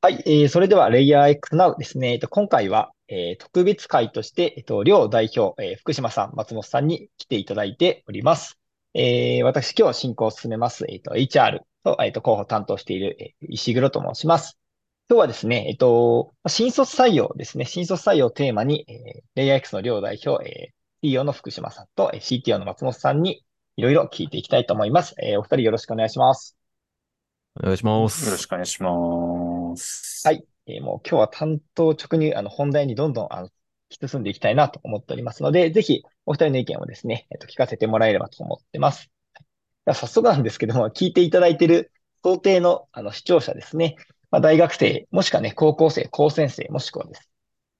はい、えー、それでは LayerX Now ですね。えっと、今回は、えー、特別会として、えっと、両代表、えー、福島さん、松本さんに来ていただいております。えー、私、今日進行を進めます、えっと、HR と、えっと、広報担当している、えー、石黒と申します。今日はですね、えっと、新卒採用ですね。新卒採用をテーマに、えー、LayerX の両代表、えー、CEO の福島さんと、えー、CTO の松本さんにいろいろ聞いていきたいと思います。えー、お二人よろしくお願いします。お願いします。よろしくお願いします。はい。えー、もう今日は担当直入、あの、本題にどんどん、あの、突き進んでいきたいなと思っておりますので、ぜひ、お二人の意見をですね、えっと、聞かせてもらえればと思ってます。は、早速なんですけども、聞いていただいている想定の、あの、視聴者ですね。まあ、大学生、もしくはね、高校生、高専生、もしくはです。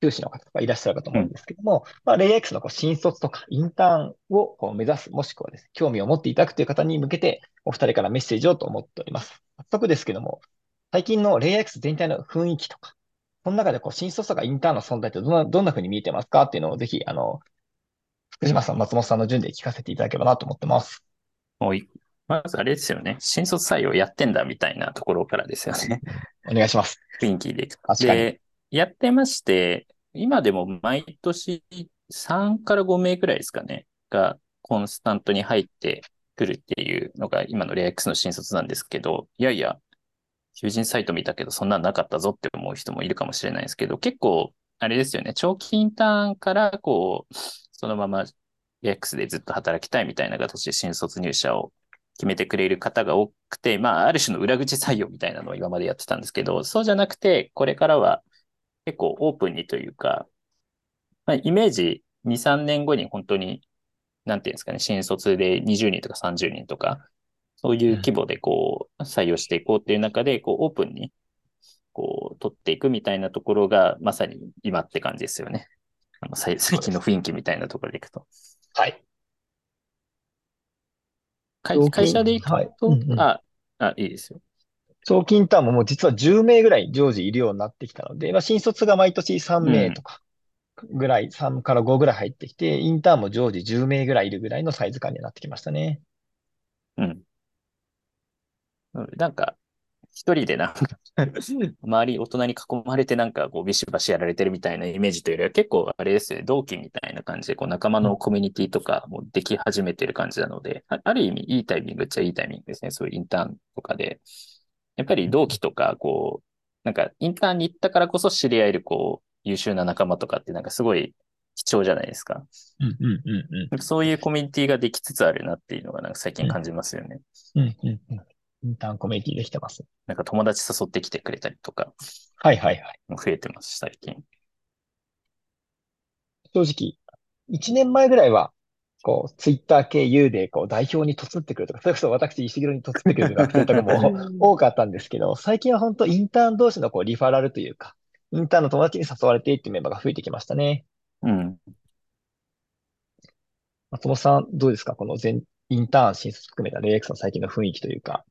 修士の方とかいらっしゃるかと思うんですけども、うん、まあ、レイ X のこう新卒とかインターンをこう目指す、もしくはです、ね、興味を持っていただくという方に向けて、お二人からメッセージをと思っております。早速ですけども、最近のレイヤー X 全体の雰囲気とか、その中でこう新卒とかインターンの存在ってどんな、どんな風に見えてますかっていうのをぜひ、あの、福島さん、松本さんの順で聞かせていただければなと思ってます。はい。まずあれですよね。新卒採用やってんだみたいなところからですよね。お願いします。雰囲気で。で、やってまして、今でも毎年3から5名くらいですかね、がコンスタントに入ってくるっていうのが今のレア X の新卒なんですけど、いやいや、求人サイト見たけど、そんなんなかったぞって思う人もいるかもしれないですけど、結構、あれですよね、長期インターンから、こう、そのまま X でずっと働きたいみたいな形で新卒入社を決めてくれる方が多くて、まあ、ある種の裏口採用みたいなのを今までやってたんですけど、そうじゃなくて、これからは結構オープンにというか、まあ、イメージ2、3年後に本当に、なんていうんですかね、新卒で20人とか30人とか、そういう規模でこう、採用していこうっていう中で、こう、オープンに、こう、取っていくみたいなところが、まさに今って感じですよね。あの最近の雰囲気みたいなところでいくと。はい。会会社でいくと、はいうんうん、あ、あ、いいですよ。長期インターンももう実は10名ぐらい常時いるようになってきたので、まあ、新卒が毎年3名とかぐらい、うん、3から5ぐらい入ってきて、インターンも常時10名ぐらいいるぐらいのサイズ感になってきましたね。うん。なんか、一人でなんか周り大人に囲まれてなんかこうビシバシやられてるみたいなイメージというよりは結構あれですね、同期みたいな感じでこう仲間のコミュニティとかもでき始めてる感じなので、ある意味いいタイミングっちゃいいタイミングですね。そういうインターンとかで。やっぱり同期とか、こう、なんかインターンに行ったからこそ知り合えるこう優秀な仲間とかってなんかすごい貴重じゃないですか。うんうんうんうん、そういうコミュニティができつつあるなっていうのがなんか最近感じますよね。うんうんうんインターンコミュニティできてます。なんか友達誘ってきてくれたりとか。はいはいはい。増えてます、最近。正直、1年前ぐらいは、こう、ツイッター経由で、こう、代表に突ってくるとか、それこそ私、石黒に突ってくる学生とかも 多かったんですけど、最近は本当インターン同士のこう、リファラルというか、インターンの友達に誘われてっていうメンバーが増えてきましたね。うん。松本さん、どうですか？この全、インターン新卒含めたレイエクスの最近の雰囲気というか。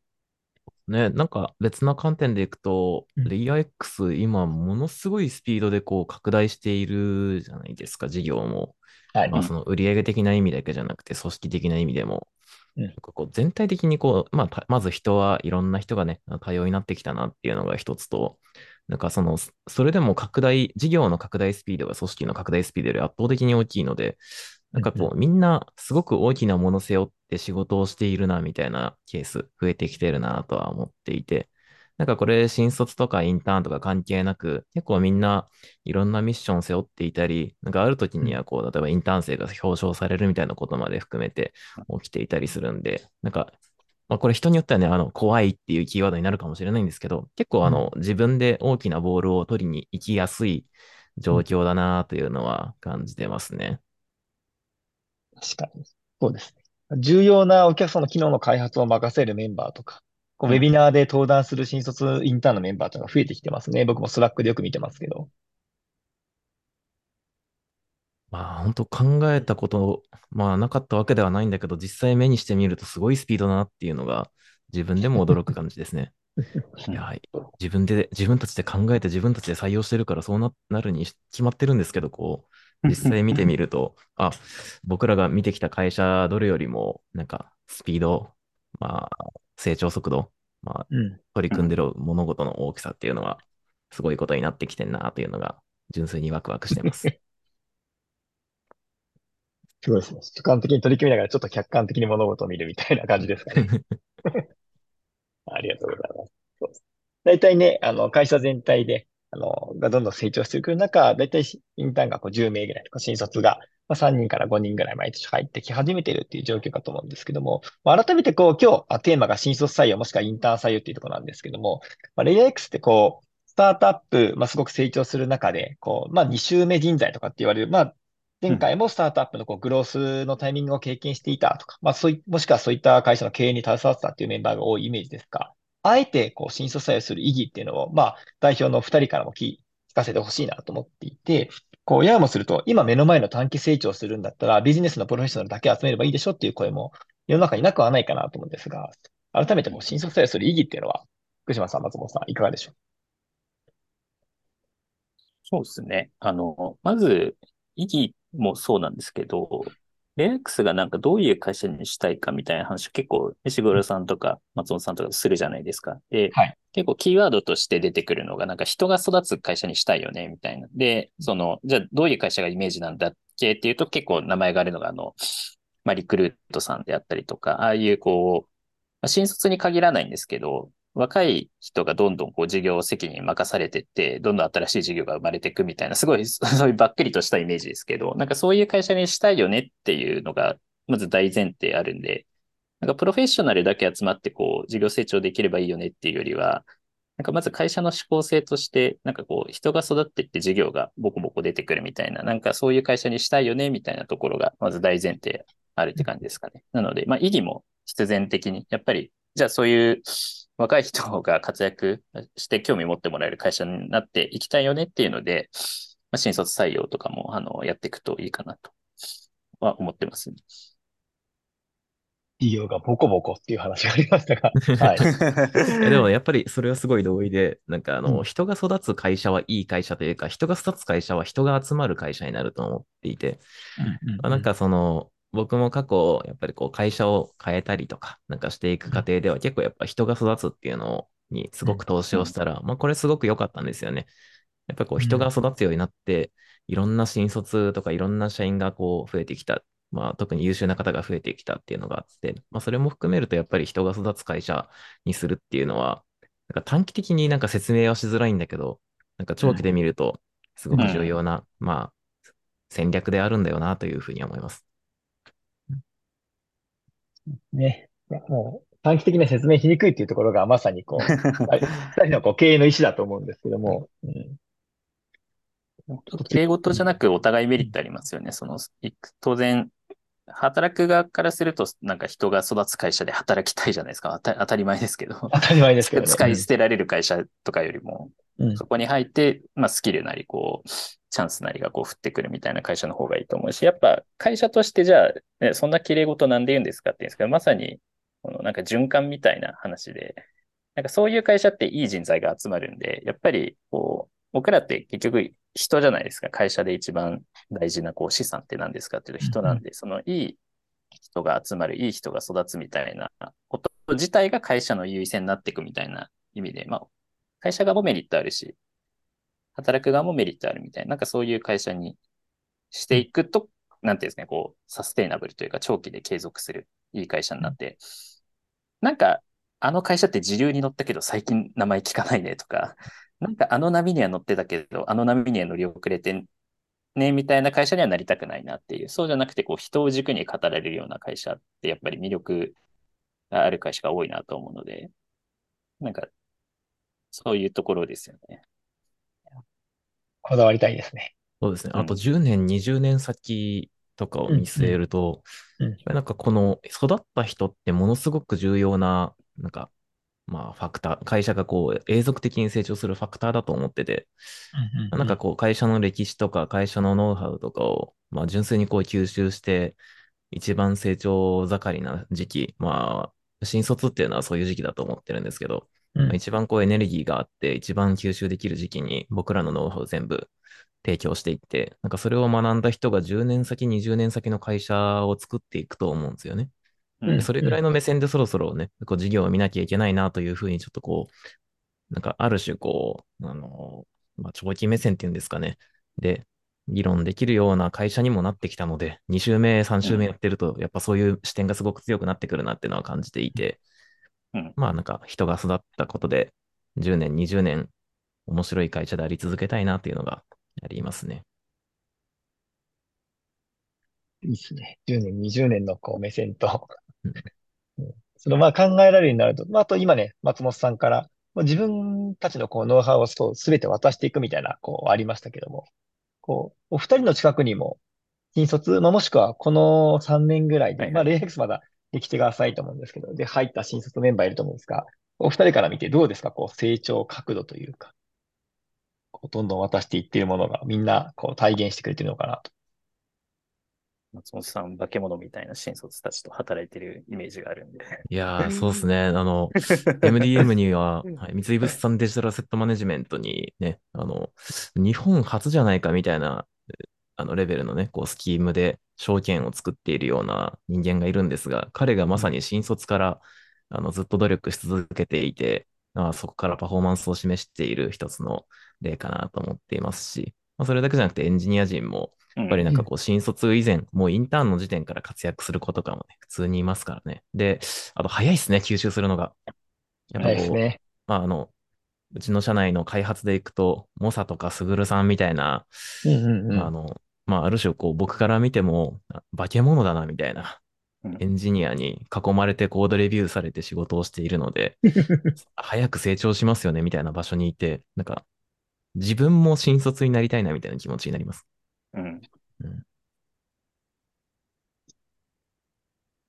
ね、なんか別な観点でいくと、うん、レイヤー X 今ものすごいスピードでこう拡大しているじゃないですか、事業も。はい。まあその売上的な意味だけじゃなくて組織的な意味でも。うん、こう全体的にこう、まあ、まず人はいろんな人がね、多様になってきたなっていうのが一つと、なんかその、それでも拡大、事業の拡大スピードが組織の拡大スピードより圧倒的に大きいので、なんかこう、みんなすごく大きなもの背負って仕事をしているな、みたいなケース増えてきてるなとは思っていて、なんかこれ、新卒とかインターンとか関係なく、結構みんないろんなミッションを背負っていたり、なんかある時にはこう、例えばインターン生が表彰されるみたいなことまで含めて起きていたりするんで、なんか、まあ、これ人によってはね、あの、怖いっていうキーワードになるかもしれないんですけど、結構あの、自分で大きなボールを取りに行きやすい状況だなというのは感じてますね。確かに。そうですね。重要なお客さんの機能の開発を任せるメンバーとか、こうウェビナーで登壇する新卒インターンのメンバーとか増えてきてますね。僕も Slack でよく見てますけど。まあ、本当考えたこと、まあ、なかったわけではないんだけど、実際目にしてみるとすごいスピードだなっていうのが、自分でも驚く感じですね。いや、自分で、自分たちで考えて自分たちで採用してるからそうななるに決まってるんですけど、こう、実際見てみると、あ、僕らが見てきた会社どれよりも、なんか、スピード、まあ、成長速度、まあ、取り組んでる物事の大きさっていうのは、すごいことになってきてんなというのが、純粋にワクワクしてます。すごいですね。主観的に取り組みながらちょっと客観的に物事を見るみたいな感じですかね。ありがとうございます。そうです大体ね、あの、会社全体で、がどんどん成長してくる中、大体しインターンがこう10名ぐらいとか、新卒が、まあ、3人から5人ぐらい毎年入ってき始めているっていう状況かと思うんですけども、改めてこう、今日テーマが新卒採用もしくはインターン採用っていうところなんですけども、まあ、レイヤー X ってこう、スタートアップ、まあ、すごく成長する中で、こう、まあ、2周目人材とかって言われる、まあ、前回もスタートアップのこうグロースのタイミングを経験していたとか、まあそうい、もしくはそういった会社の経営に携わってたっていうメンバーが多いイメージですが、あえてこう新卒採用する意義っていうのを、まあ代表の二人からも聞聞かせてほしいなと思っていて、こう、ややもすると、今目の前の短期成長するんだったら、ビジネスのプロフェッショナルだけ集めればいいでしょっていう声も世の中になくはないかなと思うんですが、改めてもう新卒採用する意義っていうのは、福島さん、松本さん、いかがでしょう？そうですね。あの、まず、意義もそうなんですけど、レア X がなんかどういう会社にしたいかみたいな話結構、石黒さんとか松本さんとかするじゃないですか。で、はい結構キーワードとして出てくるのが、なんか人が育つ会社にしたいよね、みたいな。で、その、じゃあどういう会社がイメージなんだっけ？っていうと結構名前があるのが、あの、まあ、リクルートさんであったりとか、ああいうこう、まあ新卒に限らないんですけど、若い人がどんどんこう事業責任任されてって、どんどん新しい事業が生まれていくみたいな、すごい そういうばっくりとしたイメージですけど、なんかそういう会社にしたいよねっていうのが、まず大前提あるんで、なんかプロフェッショナルだけ集まってこう事業成長できればいいよねっていうよりは、なんかまず会社の指向性として、なんかこう人が育っていって事業がボコボコ出てくるみたいな、なんかそういう会社にしたいよねみたいなところが、まず大前提あるって感じですかね。なので、まあ意義も必然的に、やっぱり、じゃあそういう若い人が活躍して興味持ってもらえる会社になっていきたいよねっていうので、まあ、新卒採用とかも、あの、やっていくといいかなとは思ってます、ね。事業がボコボコっていう話がありましたが、はい。でもやっぱりそれはすごい同意で、なんかあの、うん人が育つ会社はいい会社というか、人が育つ会社は人が集まる会社になると思っていて、まあなんかその、僕も過去、やっぱりこう会社を変えたりとか、なんかしていく過程では結構やっぱ人が育つっていうのにすごく投資をしたら、まあこれすごく良かったんですよね。やっぱりこう人が育つようになって、いろんな新卒とかいろんな社員がこう増えてきた。まあ特に優秀な方が増えてきたっていうのがあって、まあそれも含めるとやっぱり人が育つ会社にするっていうのは、なんか短期的になんか説明はしづらいんだけど、なんか長期で見るとすごく重要な、まあ戦略であるんだよなというふうに思います。ね。もう短期的に説明しにくいっていうところがまさにこう、二人のこう経営の意思だと思うんですけども、うん敬語とじゃなくお互いメリットありますよね。その、い当然、働く側からすると、なんか人が育つ会社で働きたいじゃないですか。当た当たり前ですけど。当たり前ですけどね。使い捨てられる会社とかよりも、うんそこに入って、まあ、スキルなり、こう、チャンスなりがこう降ってくるみたいな会社の方がいいと思うし、やっぱ会社としてじゃあ、ね、そんな綺麗事なんで言うんですかって言うんですけど、まさに、このなんか循環みたいな話で、なんかそういう会社っていい人材が集まるんで、やっぱり、こう、僕らって結局人じゃないですか。会社で一番大事なこう資産って何ですかっていうと人なんで、そのいい人が集まる、いい人が育つみたいなこと自体が会社の優位性になっていくみたいな意味で、まあ、会社側もメリットあるし、働く側もメリットあるみたいな、なんかそういう会社にしていくと、なんていうんですかね、こう、サステイナブルというか長期で継続するいい会社になって、なんか、あの会社って時流に乗ったけど最近名前聞かないねとか、なんかあの波には乗ってたけど、あの波には乗り遅れてね、みたいな会社にはなりたくないなっていう。そうじゃなくて、こう、人を軸に語られるような会社って、やっぱり魅力がある会社が多いなと思うので、なんか、そういうところですよね。こだわりたいですね。そうですね。うんあと10年、20年先とかを見据えると、うんうんなんかこの育った人ってものすごく重要な、なんか、まあファクター、会社がこう永続的に成長するファクターだと思ってて、なんかこう会社の歴史とか会社のノウハウとかを、まあ純粋にこう吸収して、一番成長盛りな時期、まあ、新卒っていうのはそういう時期だと思ってるんですけど、うんまあ一番こうエネルギーがあって、一番吸収できる時期に僕らのノウハウ全部提供していって、なんかそれを学んだ人が10年先、20年先の会社を作っていくと思うんですよね。うんでそれぐらいの目線でそろそろね、こう事業を見なきゃいけないなというふうにちょっとこう、なんかある種こう、あの、まあ、長期目線っていうんですかね。で、議論できるような会社にもなってきたので、2週目、3週目やってると、やっぱそういう視点がすごく強くなってくるなっていうのは感じていて、うん。まあなんか人が育ったことで、10年、20年、面白い会社であり続けたいなっていうのがありますね。いいですね。10年、20年のこう目線と。そのまあ考えられるようになると、まあ、あと今ね、松本さんから、自分たちのこうノウハウをそう全て渡していくみたいな、こうありましたけども、こう、お二人の近くにも、新卒、まあ、もしくはこの3年ぐらいで、はいはい。まあ、レイエックスまだ歴史が浅いと思うんですけど、で、入った新卒メンバーいると思うんですが、お二人から見てどうですか？こう、成長角度というか、こうどんどん渡していっているものがみんな、こう、体現してくれてるのかなと。松本さん、化け物みたいな新卒たちと働いてるイメージがあるんで。いやー、そうですね。あの、MDM には、はい、三井物産デジタルアセットマネジメントにね、あの、日本初じゃないかみたいな、あの、レベルのね、こう、スキームで証券を作っているような人間がいるんですが、彼がまさに新卒から、あの、ずっと努力し続けていて、まあ、そこからパフォーマンスを示している一つの例かなと思っていますし、まあ、それだけじゃなくてエンジニア陣も、ややっぱりなんかこう、新卒以前、もうインターンの時点から活躍する子とかもね、普通にいますからね。で、あと早いっすね、吸収するのが。やっぱこう、ね。まああの、うちの社内の開発でいくと、モサとかスグルさんみたいな、うんうんうん。まああの、まあある種こう、僕から見ても、あ化け物だなみたいなうんエンジニアに囲まれてコードレビューされて仕事をしているので、早く成長しますよねみたいな場所にいて、なんか、自分も新卒になりたいなみたいな気持ちになります。うん。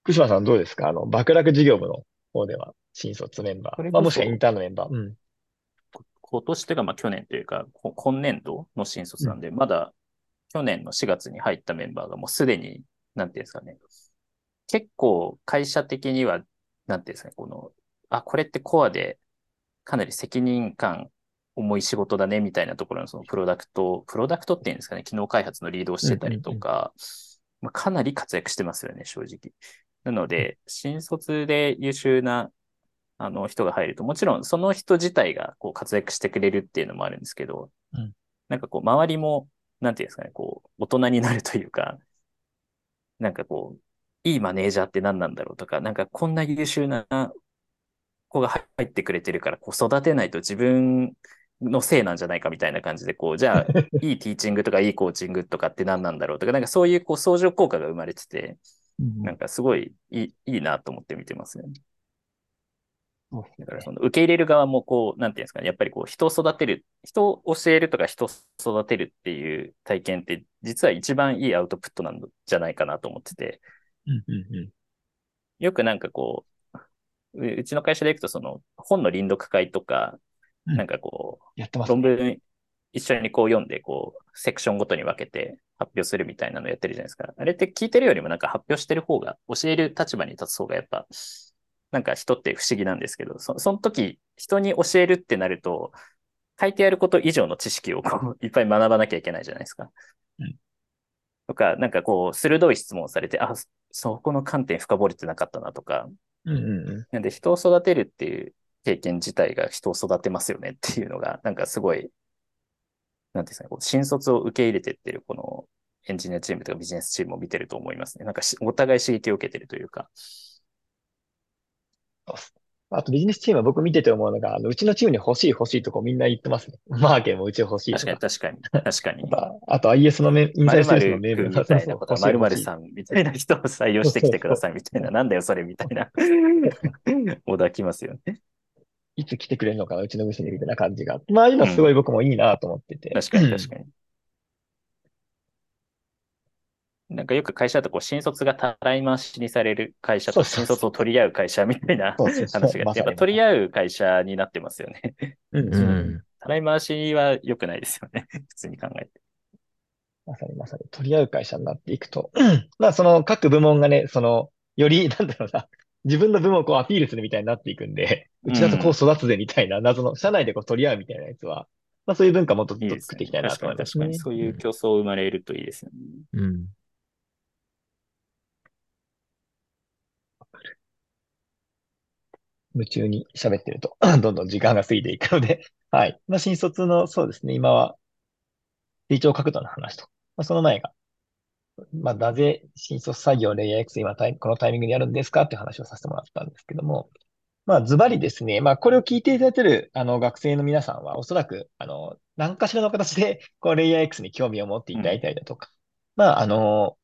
福島さんどうですか？あの、爆落事業部の方では、新卒メンバー。まあ、もしくはインターンのメンバー。うん。今年というか、まあ去年というか、こ今年度の新卒なんで、まだ去年の4月に入ったメンバーがもうすでに、なんていうんですかね。結構会社的には、なんていうんですかね、この、あ、これってコアでかなり責任感重い仕事だね、みたいなところのそのプロダクト、プロダクトっていうんですかね、機能開発のリードをしてたりとか、まあ、かなり活躍してますよね、正直。なので、新卒で優秀なあの人が入ると、もちろんその人自体がこう活躍してくれるっていうのもあるんですけど、うんなんかこう周りも、なんていうんですかね、こう大人になるというか、なんかこう、いいマネージャーって何なんだろうとか、なんかこんな優秀な子が入ってくれてるから、こう育てないと自分のせいなんじゃないかみたいな感じで、こう、じゃあ、いいティーチングとかいいコーチングとかって何なんだろうとか、なんかそういうこう相乗効果が生まれてて、なんかすごいいいいいなと思って見てますね。だからその受け入れる側もこう、なんていうんですかね、やっぱりこう人を育てる、人を教えるとか人を育てるっていう体験って実は一番いいアウトプットなんじゃないかなと思ってて、うんうんうん。よくなんかこう、ううちの会社で行くとその本の臨読会とか、うんなんかこう、やってます論文一緒にこう読んで、こう、セクションごとに分けて発表するみたいなのやってるじゃないですか。あれって聞いてるよりもなんか発表してる方が、教える立場に立つ方がやっぱ、なんか人って不思議なんですけど、そその時、人に教えるってなると、書いてあること以上の知識をこう いっぱい学ばなきゃいけないじゃないですか。うんとか、なんかこう、鋭い質問をされて、あ、そこの観点深掘れてなかったなとか、うんうんうん。なんで人を育てるっていう経験自体が人を育てますよねっていうのが、なんかすごい、なんですかね、こう新卒を受け入れてってるこのエンジニアチームとかビジネスチームを見てると思いますね。なんかしお互い刺激を受けてるというか。あとビジネスチームは僕見てて思うのが、あのうちのチームに欲しい欲しいとこみんな言ってますね。マーケもうち欲しいと確かにか。確かに。確かに。あとはあと IS のメ インサイドセールスのメールみたいなこと、そうそう〇〇さんみたいな人を採用してきてくださいみたいな、なんだよそれみたいな。オーダー来ますよね。いつ来てくれるのかな、うちの部署にみたいな感じが。まあ、ああいうのはすごい僕もいいなと思ってて。確かに確かに。なんかよく会社だとこう新卒がたらい回しにされる会社と新卒を取り合う会社みたいな 話があって、やっぱ取り合う会社になってますよね。うん。たらい回しは良くないですよね。普通に考えて。まさにまさに取り合う会社になっていくと、まあその各部門がね、その、より、なんだろうな、自分の部門をこうアピールするみたいになっていくんで、うちだとこう育つぜみたいな謎の、社内でこう取り合うみたいなやつは、まあそういう文化もっとずっと。作っていきたいなと思いますね。確かに。そういう競争生まれるといいですよね。うん。夢中に喋ってると、どんどん時間が過ぎていくので、はい。まあ、新卒の、そうですね、今は、成長角度の話と。まあ、その前が、まあ、なぜ新卒採用レイヤー X 今このタイミングにやるんですかっていう話をさせてもらったんですけども、まあ、ズバリですね、まあ、これを聞いていただいている、あの、学生の皆さんは、おそらく、あの、何かしらの形で、こう、レイヤー X に興味を持っていただいたりだとか、うん、まあ、あの、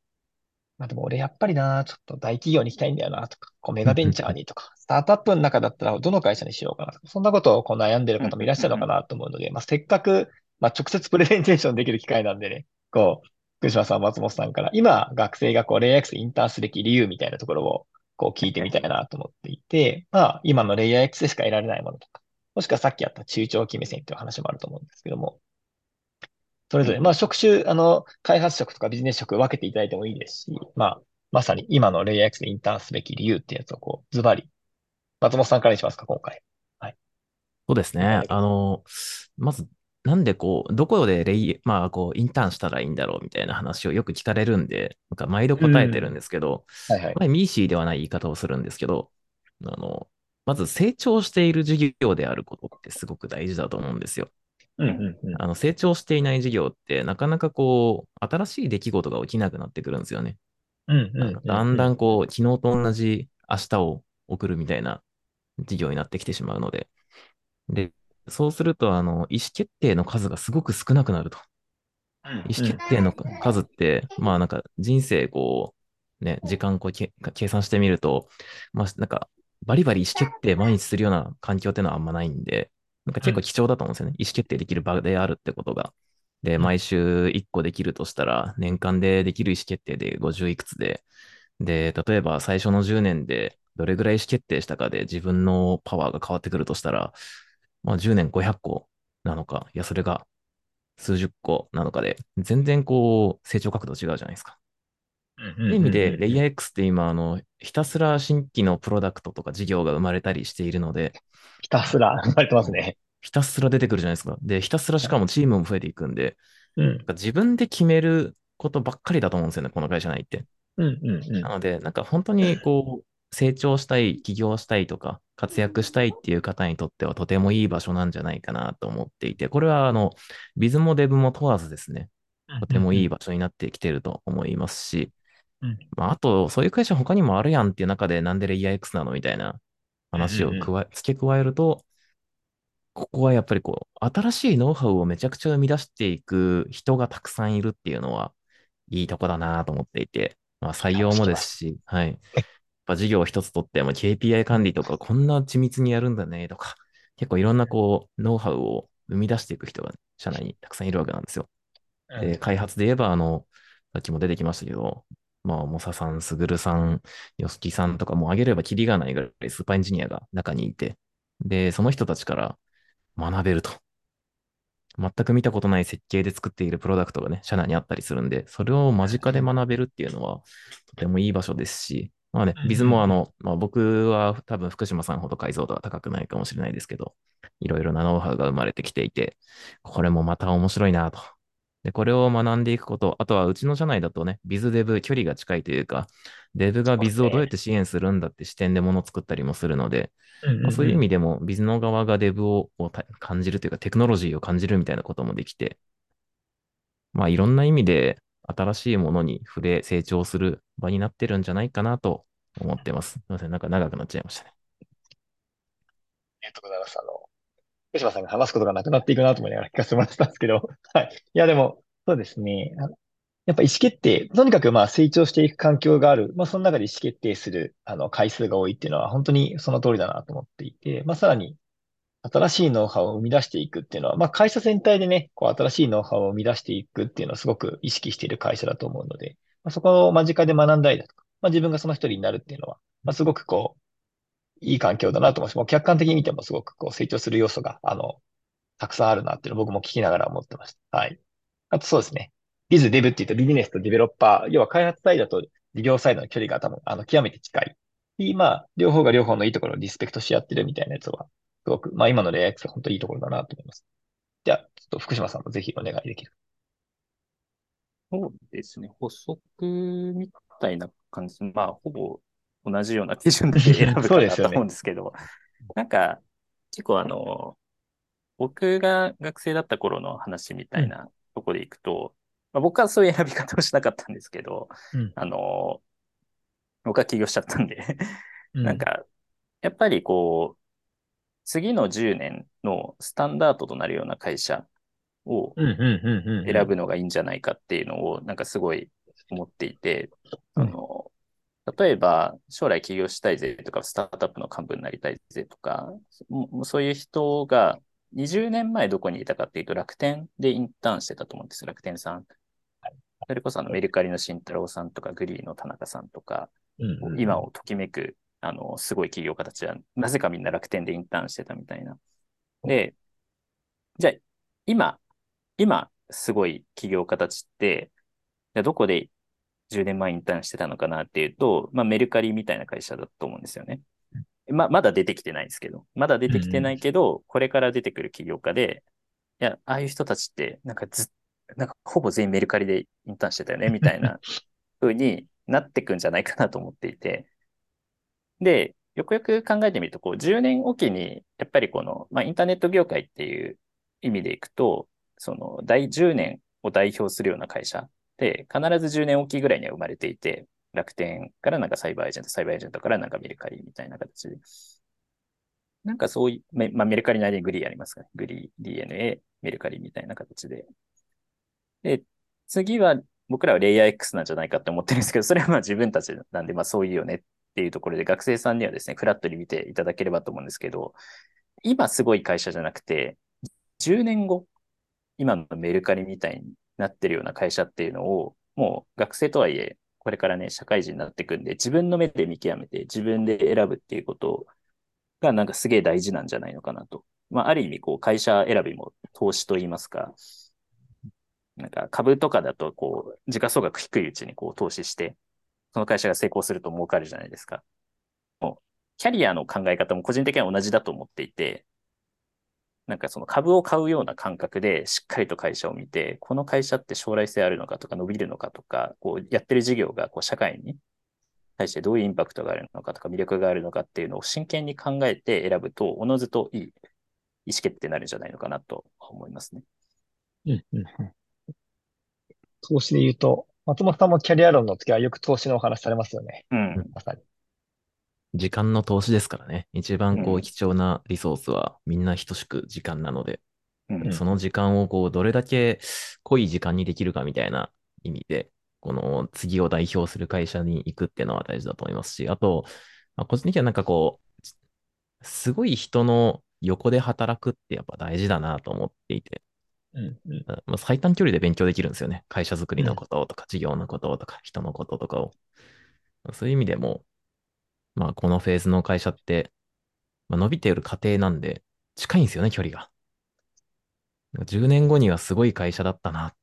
まあでも俺やっぱりな、ちょっと大企業に行きたいんだよな、とか、こうメガベンチャーにとか、スタートアップの中だったらどの会社にしようかなとか、そんなことをこう悩んでる方もいらっしゃるのかなと思うので、まあせっかく、まあ直接プレゼンテーションできる機会なんでね、こう、福島さん、松本さんから、今学生がこう、レイヤー X インターンすべき理由みたいなところを、こう聞いてみたいなと思っていて、まあ今のレイヤー X でしか得られないものとか、もしくはさっきあった中長期目線っていう話もあると思うんですけども、それぞれ、まあ職種、あの、開発職とかビジネス職分けていただいてもいいですし、まあ、まさに今のレイヤー X でインターンすべき理由ってやつをこう、ズバリ。松本さんからにしますか、今回。はい。そうですね。あの、まず、なんでこう、どこでレイ、まあこう、インターンしたらいいんだろうみたいな話をよく聞かれるんで、なんか毎度答えてるんですけど、うん、はいはい。ミーシーではない言い方をするんですけど、あの、まず成長している事業であることってすごく大事だと思うんですよ。うんうんうん、あの成長していない事業ってなかなかこう、新しい出来事が起きなくなってくるんですよね。うんうんだんだんこう、昨日と同じ明日を送るみたいな事業になってきてしまうので。で、そうすると、あの、意思決定の数がすごく少なくなると。意思決定の数って、まあなんか人生こう、ね、時間こう計算してみると、まあなんかバリバリ意思決定毎日するような環境っていうのはあんまないんで、なんか結構貴重だと思うんですよね。意思決定できる場であるってことが。で、毎週1個できるとしたら、年間でできる意思決定で50いくつで、で、例えば最初の10年でどれぐらい意思決定したかで自分のパワーが変わってくるとしたら、まあ10年500個なのか、いや、それが数十個なのかで、全然こう、成長角度違うじゃないですか。という意味で、レイヤー X って今、あの、ひたすら新規のプロダクトとか事業が生まれたりしているので、ひたすら生まれてますね。ひたすら出てくるじゃないですか。で、ひたすらしかもチームも増えていくんで、うん、自分で決めることばっかりだと思うんですよね、この会社内って。うんうんうん、なので、なんか本当にこう、成長したい、起業したいとか、活躍したいっていう方にとってはとてもいい場所なんじゃないかなと思っていて、これはあの、ビズもデブも問わずですね、とてもいい場所になってきてると思いますし、うん、まあ、あと、そういう会社他にもあるやんっていう中で、なんでレイヤー X なのみたいな話を加え、付け加えると、ここはやっぱりこう、新しいノウハウをめちゃくちゃ生み出していく人がたくさんいるっていうのは、いいとこだなと思っていて、まあ採用もですし、はい。やっぱ事業一つとっても KPI 管理とかこんな緻密にやるんだねとか、結構いろんなこう、ノウハウを生み出していく人が社内にたくさんいるわけなんですよ。で、開発で言えば、あの、さっきも出てきましたけど、まあ、モサさん、スグルさん、ヨスキさんとかも挙げればキリがないぐらいスーパーエンジニアが中にいて、で、その人たちから学べると。全く見たことない設計で作っているプロダクトがね、社内にあったりするんで、それを間近で学べるっていうのは、とてもいい場所ですし、まあね、ビズもあの、まあ、僕は多分福島さんほど解像度は高くないかもしれないですけど、いろいろなノウハウが生まれてきていて、これもまた面白いなと。で、これを学んでいくこと、あとはうちの社内だとね、ビズデブ距離が近いというか、デブがビズをどうやって支援するんだって視点でものを作ったりもするので、まあ、そういう意味でも、ビズの側がデブを感じるというか、テクノロジーを感じるみたいなこともできて、まあ、いろんな意味で新しいものに触れ、成長する場になってるんじゃないかなと思ってます。すみません、なんか長くなっちゃいましたね。ありがとうございます。あの、福島さんが話すことがなくなっていくなと思いながら聞かせてもらってたんですけど、はい。いや、でも、そうですね。やっぱ意思決定、とにかくまあ成長していく環境がある。まあその中で意思決定するあの回数が多いっていうのは本当にその通りだなと思っていて、まあさらに新しいノウハウを生み出していくっていうのは、まあ会社全体でね、こう新しいノウハウを生み出していくっていうのをすごく意識している会社だと思うので、まあ、そこを間近で学んだりだとか、まあ自分がその一人になるっていうのは、まあすごくこう、いい環境だなと思います。もう客観的に見てもすごくこう成長する要素が、あの、たくさんあるなっていうのを僕も聞きながら思ってました。はい。あとそうですね。ビズデブって言うとビジネスとデベロッパー、要は開発サイドと事業サイドの距離が多分、あの、極めて近い。まあ、両方が両方のいいところをリスペクトし合ってるみたいなやつは、すごく、まあ今のレイアックスは本当にいいところだなと思います。じゃあ、ちょっと福島さんもぜひお願いできる？そうですね。補足みたいな感じ。まあ、ほぼ同じような基準で。選ぶかなと思うんですけど。なんか、結構あの、僕が学生だった頃の話みたいなとこでいくと、まあ、僕はそういう選び方をしなかったんですけど、うん。あの、僕は起業しちゃったんで、うん。なんか、やっぱりこう、次の10年のスタンダードとなるような会社をうんうんうんうんうん。選ぶのがいいんじゃないかっていうのを、なんかすごい思っていて、うんあの、例えば、将来起業したいぜとか、スタートアップの幹部になりたいぜとか、もそういう人が20年前どこにいたかっていうと、楽天でインターンしてたと思うんですよ、楽天さん。それこそあのメルカリの慎太郎さんとか、グリーの田中さんとか、うんうん今をときめく、あの、すごい起業家たちは、なぜかみんな楽天でインターンしてたみたいな。で、じゃあ、今、今、すごい起業家たちって、じゃあどこで10年前インターンしてたのかなっていうと、まあ、メルカリみたいな会社だと思うんですよね。ま、まだ出てきてないんですけど、まだ出てきてないけど、これから出てくる起業家で、いや、ああいう人たちって、なんかずっ、なんかほぼ全員メルカリでインターンしてたよね、みたいな 風になってくんじゃないかなと思っていて、で、よくよく考えてみると、こう、10年おきに、やっぱりこの、まあ、インターネット業界っていう意味でいくと、その、第10年を代表するような会社って、必ず10年おきぐらいには生まれていて、楽天からなんかサイバーエージェント、サイバーエージェントからなんかメルカリみたいな形で。なんかそういう、まあ、メルカリの間にグリーありますかね。グリー、DNA、メルカリみたいな形で。で、次は、僕らはレイヤー X なんじゃないかって思ってるんですけど、それはまあ自分たちなんで、まあそういうよねっていうところで、学生さんにはですね、フラットに見ていただければと思うんですけど、今すごい会社じゃなくて、10年後、今のメルカリみたいになってるような会社っていうのを、もう学生とはいえ、これからね、社会人になっていくんで、自分の目で見極めて、自分で選ぶっていうことがなんかすげえ大事なんじゃないのかなと。まあ、ある意味、こう、会社選びも投資といいますか、なんか株とかだと、こう、時価総額低いうちにこう投資して、その会社が成功すると儲かるじゃないですか。もう、キャリアの考え方も個人的には同じだと思っていて、なんかその株を買うような感覚でしっかりと会社を見て、この会社って将来性あるのかとか伸びるのかとか、こうやってる事業がこう社会に対してどういうインパクトがあるのかとか魅力があるのかっていうのを真剣に考えて選ぶと、おのずといい意思決定になるんじゃないのかなと思いますね。うんうんうん投資で言うと、松本さんもキャリア論の時はよく投資のお話されますよね。うん。まさに。時間の投資ですからね。一番こううん。貴重なリソースはみんな等しく時間なので、うん。その時間をこう、どれだけ濃い時間にできるかみたいな意味で、この次を代表する会社に行くっていうのは大事だと思いますし、あと、まあ、個人的にはなんかこう、すごい人の横で働くってやっぱ大事だなと思っていて、うんうん。まあ、最短距離で勉強できるんですよね。会社づくりのこととか、事業のこととか、人のこととかを。そういう意味でも、まあ、このフェーズの会社って、まあ、伸びている過程なんで、近いんですよね、距離が。10年後にはすごい会社だったなっ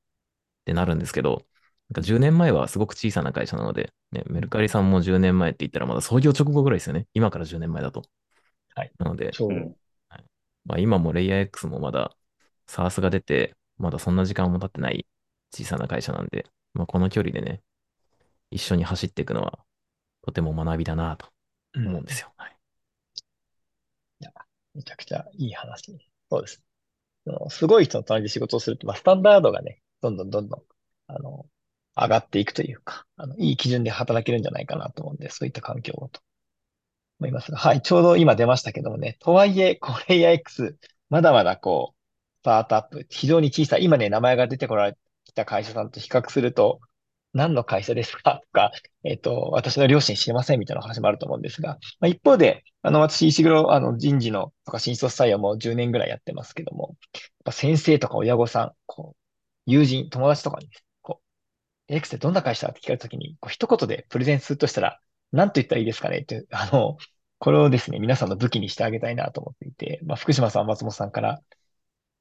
てなるんですけど、なんか10年前はすごく小さな会社なので、ね、メルカリさんも10年前って言ったらまだ創業直後ぐらいですよね。今から10年前だと。はい。なので、ちょうど。うんまあ、今もレイヤー X もまだ SARS が出て、まだそんな時間も経ってない小さな会社なんで、まあ、この距離でね、一緒に走っていくのはとても学びだなとうん思うんですよ。はい。めちゃくちゃいい話。そうです。すごい人の隣で仕事をすると、まあ、スタンダードがね、どんどんどんどん、あの、上がっていくというか、あの、いい基準で働けるんじゃないかなと思うんで、そういった環境をと思いますが、はい、ちょうど今出ましたけどもね、とはいえ、これや X、まだまだこう、スタートアップ、非常に小さい、今ね、名前が出てこられた会社さんと比較すると、何の会社ですか？とか、えっと、私の両親知りませんみたいな話もあると思うんですが、まあ、一方で、あの、私、石黒、あの、人事のとか新卒採用も10年ぐらいやってますけども、やっぱ先生とか親御さん、こう、友人、友達とかに、こう、X ってどんな会社って聞かれたときに、こう、一言でプレゼンするとしたら、何と言ったらいいですかね？って、あの、これをですね、皆さんの武器にしてあげたいなと思っていて、まあ、福島さん、松本さんから、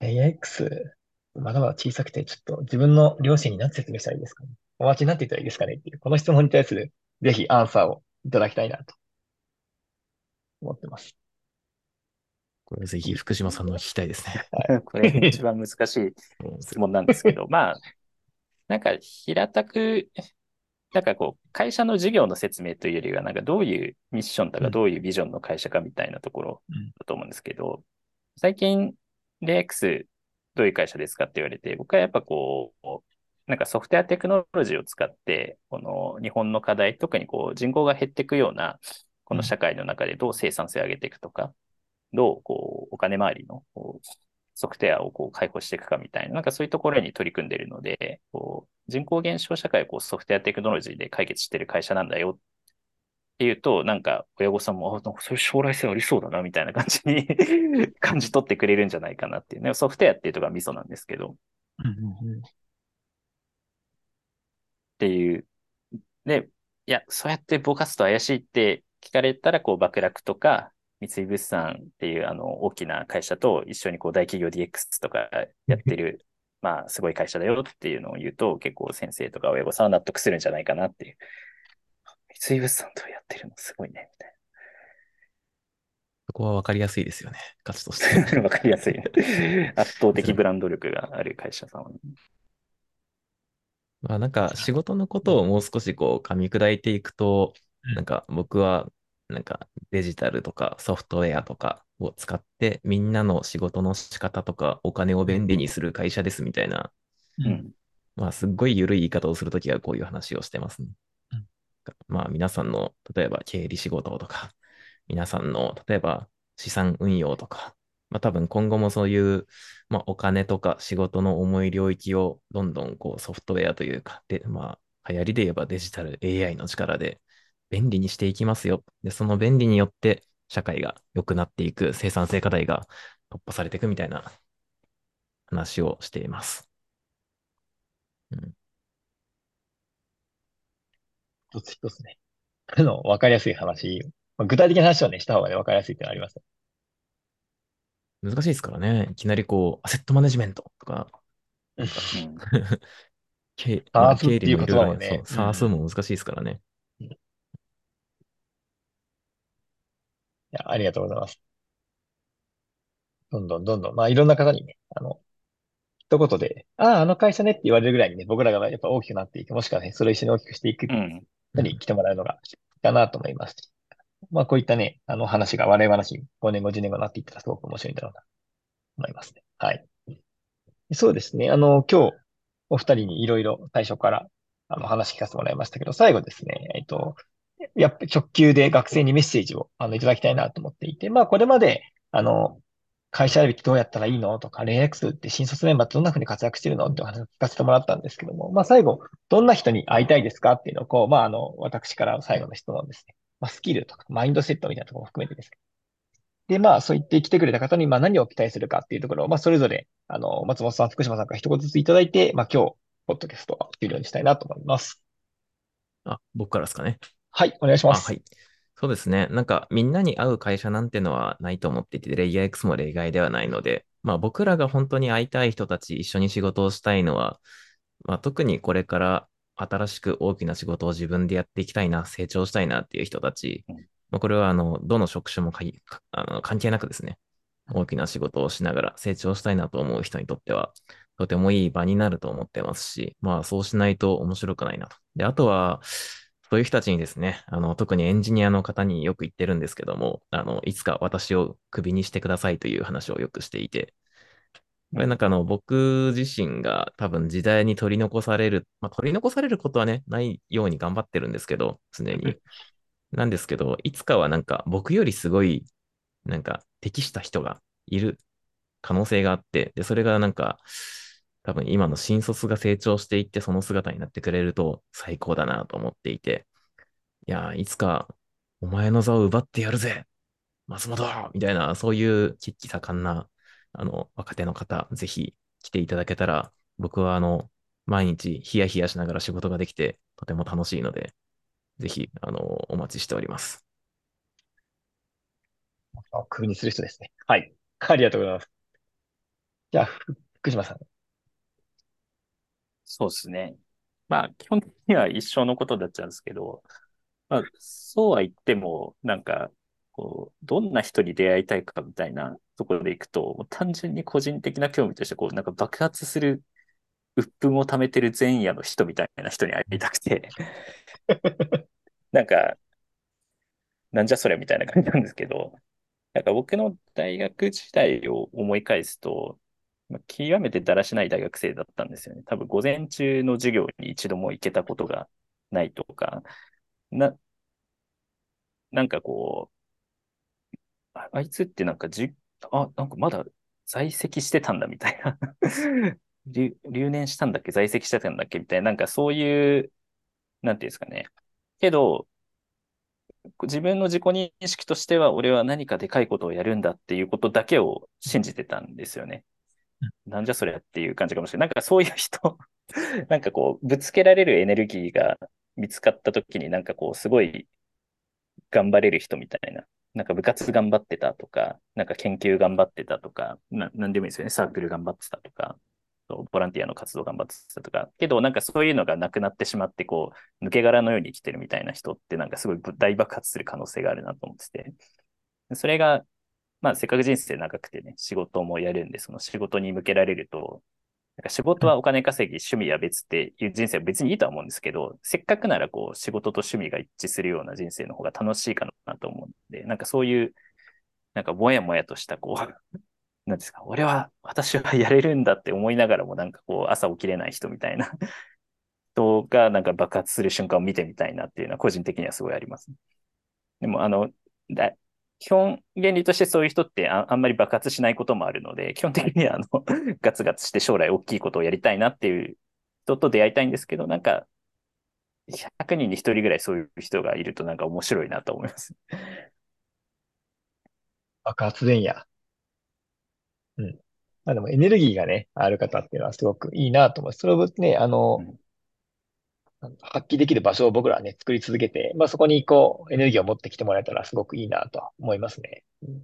AX、まだまだ小さくて、ちょっと自分の両親に何て説明したらいいですかね？お待ちになっていたらいいですかねっていう、この質問に対する、ぜひアンサーをいただきたいなと思ってます。これぜひ福島さんの聞きたいですね。これ一番難しい質問なんですけど、まあ、なんか平たくなんかこう、会社の事業の説明というよりは、なんかどういうミッションとうんかどういうビジョンの会社かみたいなところうんだと思うんですけど、最近、レイ X どういう会社ですかって言われて、僕はやっぱこう、なんかソフトウェアテクノロジーを使って、この日本の課題、特にこう人口が減っていくような、この社会の中でどう生産性を上げていくとか、どうこうお金回りのこうソフトウェアをこう開放していくかみたいな、なんかそういうところに取り組んでいるので、こう人口減少社会をこうソフトウェアテクノロジーで解決している会社なんだよ。っていうと、なんか親御さんも、あ、なんかそれ将来性ありそうだなみたいな感じに 感じ取ってくれるんじゃないかなっていう。ね。ソフトウェアっていうところがミソなんですけど、っうんうんうんていう。で、いや、そうやってぼかすと怪しいって聞かれたら、こう、爆落とか、三井物産っていうあの大きな会社と一緒にこう大企業 DX とかやってる、まあすごい会社だよっていうのを言うと結構先生とか親御さんは納得するんじゃないかなっていう。三井物産とやってるの？すごいね、みそこはわかりやすいですよね。価値としたいて。な。わかりやすい。圧倒的ブランド力がある会社さんは、まあなんか仕事のことをもう少しこう噛み砕いていくと、うんなんか僕はなんかデジタルとかソフトウェアとかを使ってみんなの仕事の仕方とかお金を便利にする会社ですみたいな、ううんん。まあすっごい緩い言い方をするときはこういう話をしてますねうん。まあ皆さんの例えば経理仕事とか、皆さんの例えば資産運用とか、まあ多分今後もそういう、まあ、お金とか仕事の重い領域をどんどんこうソフトウェアというか、で、まあ流行りで言えばデジタル AI の力で便利にしていきますよ。で、その便利によって社会が良くなっていく生産性課題が突破されていくみたいな話をしています。うん、一つ一つね。あの、わかりやすい話。まあ具体的な話をね、した方がね、わかりやすいってのはあります。難しいですからね。いきなりこう、アセットマネジメントとか、うん。経サースっていう経理言葉もねいろいろそう、サースも難しいですからね。いや、ありがとうございます。どんどんどんどん、まあいろんな方にね、あの、一言で、ああ、あの会社ねって言われるぐらいにね、僕らがやっぱ大きくなっていく、もしくはね、それを一緒に大きくしていくうん。人に来てもらうのがいいかなと思いますし。まあこういったね、あの話が笑い話に5年後、10年後になっていったらすごく面白いんだろうな、思いますね。はい。そうですね。あの、今日、お二人にいろいろ最初から、あの、話聞かせてもらいましたけど、最後ですね、えっと、やっぱ直球で学生にメッセージを、あの、いただきたいなと思っていて、まあ、これまで、あの、会社あるべきどうやったらいいのとか、レイ X って新卒メンバーってどんな風に活躍してるのってお話を聞かせてもらったんですけども、まあ、最後、どんな人に会いたいですかっていうのを、こう、まあ、あの、私から最後の質問ですね。まあ、スキルとか、マインドセットみたいなところも含めてですね。で、まあ、そう言って来てくれた方に、まあ、何を期待するかっていうところを、まあ、それぞれ、あの、松本さん、福島さんから一言ずついただいて、まあ、今日、ポッドキャストは終了にしたいなと思います。あ、僕からですかね。はい、お願いしあ、ます。はい。そうですね。なんか、みんなに会う会社なんてのはないと思っていて、レイヤー X も例外ではないので、まあ僕らが本当に会いたい人たち、一緒に仕事をしたいのは、まあ特にこれから新しく大きな仕事を自分でやっていきたいな、成長したいなっていう人たちうん、まあこれはあの、どの職種もかいかあの関係なくですね、大きな仕事をしながら成長したいなと思う人にとっては、とてもいい場になると思ってますし、まあそうしないと面白くないなと。で、あとは、そういう人たちにですね、あの、特にエンジニアの方によく言ってるんですけども、あの、いつか私をクビにしてくださいという話をよくしていて、これなんかあの、僕自身が多分時代に取り残される、まあ取り残されることはね、ないように頑張ってるんですけど、常に。なんですけど、いつかはなんか僕よりすごい、なんか適した人がいる可能性があって、で、それがなんか、多分今の新卒が成長していってその姿になってくれると最高だなと思っていて、いやー、いつかお前の座を奪ってやるぜ松本みたいな、そういう血気盛んな、あの、若手の方、ぜひ来ていただけたら、僕はあの、毎日ヒヤヒヤしながら仕事ができて、とても楽しいので、ぜひ、あの、お待ちしております。あクビにする人ですね。はい。ありがとうございます。じゃあ、ふ福島さん。そうですね。まあ、基本的には一生のことになっちゃうんですけど、まあ、そうは言っても、なんか、こう、どんな人に出会いたいかみたいなところでいくと、単純に個人的な興味として、こう、なんか爆発する鬱憤を溜めてる前夜の人みたいな人に会いたくて、なんか、なんじゃそれみたいな感じなんですけど、なんか僕の大学時代を思い返すと、まあ極めてだらしない大学生だったんですよね。多分午前中の授業に一度も行けたことがないとか、な、なんかこう、ああいつってなんかじ、あ、なんかまだ在籍してたんだみたいな 留。留年したんだっけ？在籍してたんだっけ？みたいな、なんかそういう、なんていうんですかね。けど、自分の自己認識としては、俺は何かでかいことをやるんだっていうことだけを信じてたんですよね。なんじゃそりゃっていう感じかもしれない。なんかそういう人 なんかこう、ぶつけられるエネルギーが見つかった時になんかこう、すごい頑張れる人みたいな。なんか部活頑張ってたとか、なんか研究頑張ってたとか、ななんでもいいですよね。サークル頑張ってたとか、ボランティアの活動頑張ってたとか。けどなんかそういうのがなくなってしまって、こう、抜け殻のように生きてるみたいな人ってなんかすごい大爆発する可能性があるなと思ってて。それが、まあせっかく人生長くてね、仕事もやるんで、その仕事に向けられると、仕事はお金稼ぎ、趣味は別っていう人生は別にいいとは思うんですけど、せっかくならこう仕事と趣味が一致するような人生の方が楽しいかなと思うんで、なんかそういう、なんかもやもやとしたこう、なんですか、俺は、私はやれるんだって思いながらもなんかこう朝起きれない人みたいな 人がなんか爆発する瞬間を見てみたいなっていうのは個人的にはすごいあります。でもあの、基本原理としてそういう人ってああんまり爆発しないこともあるので、基本的にはあの ガツガツして将来大きいことをやりたいなっていう人と出会いたいんですけど、なんか100人に1人ぐらいそういう人がいるとなんか面白いなと思います。爆発前夜。うん。まあでもエネルギーがね、ある方っていうのはすごくいいなと思う。それをね、あのうん、発揮できる場所を僕らはね、作り続けて、まあそこにこう、エネルギーを持ってきてもらえたらすごくいいなと思いますね。うん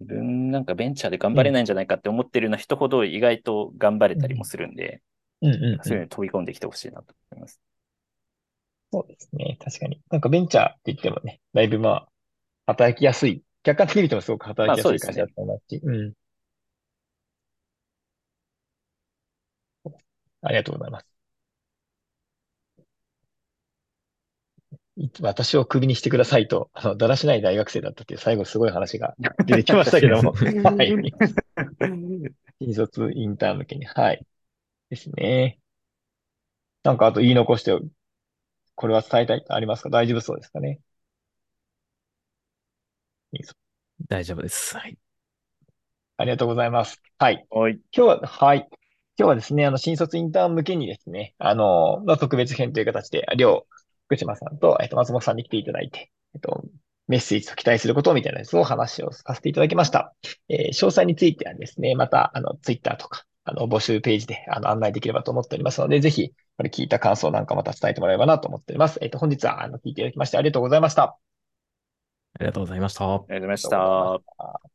自分なんかベンチャーで頑張れないんじゃないかって思ってるような人ほど意外と頑張れたりもするんで、うんうんうんそういうのに飛び込んできてほしいなと思います。そうですね。確かに。なんかベンチャーって言ってもね、だいぶまあ、働きやすい。客観的に見てもすごく働きやすい会社だと思いますし。うん。ありがとうございます。い私をクビにしてくださいと、あの、だらしない大学生だったっていう最後すごい話が出てきましたけども。はい。新卒インターン向けに。はい。ですね。なんかあと言い残して、これは伝えたいありますか？大丈夫そうですかね？大丈夫です。はい。ありがとうございます。はい。はい。今日は、はい。今日はですね、あの、新卒インターン向けにですね、あの、まあ、特別編という形で、りょう、福島さんと、えっと、松本さんに来ていただいて、えっと、メッセージと期待することみたいなやつを話をさせていただきました。えー詳細についてはですね、また、あの、ツイッターとか、あの、募集ページで、あの、案内できればと思っておりますので、ぜひ、これ聞いた感想なんかまた伝えてもらえればなと思っております。えっと、本日は、あの、聞いていただきましてありがとうございました。ありがとうございました。ありがとうございました。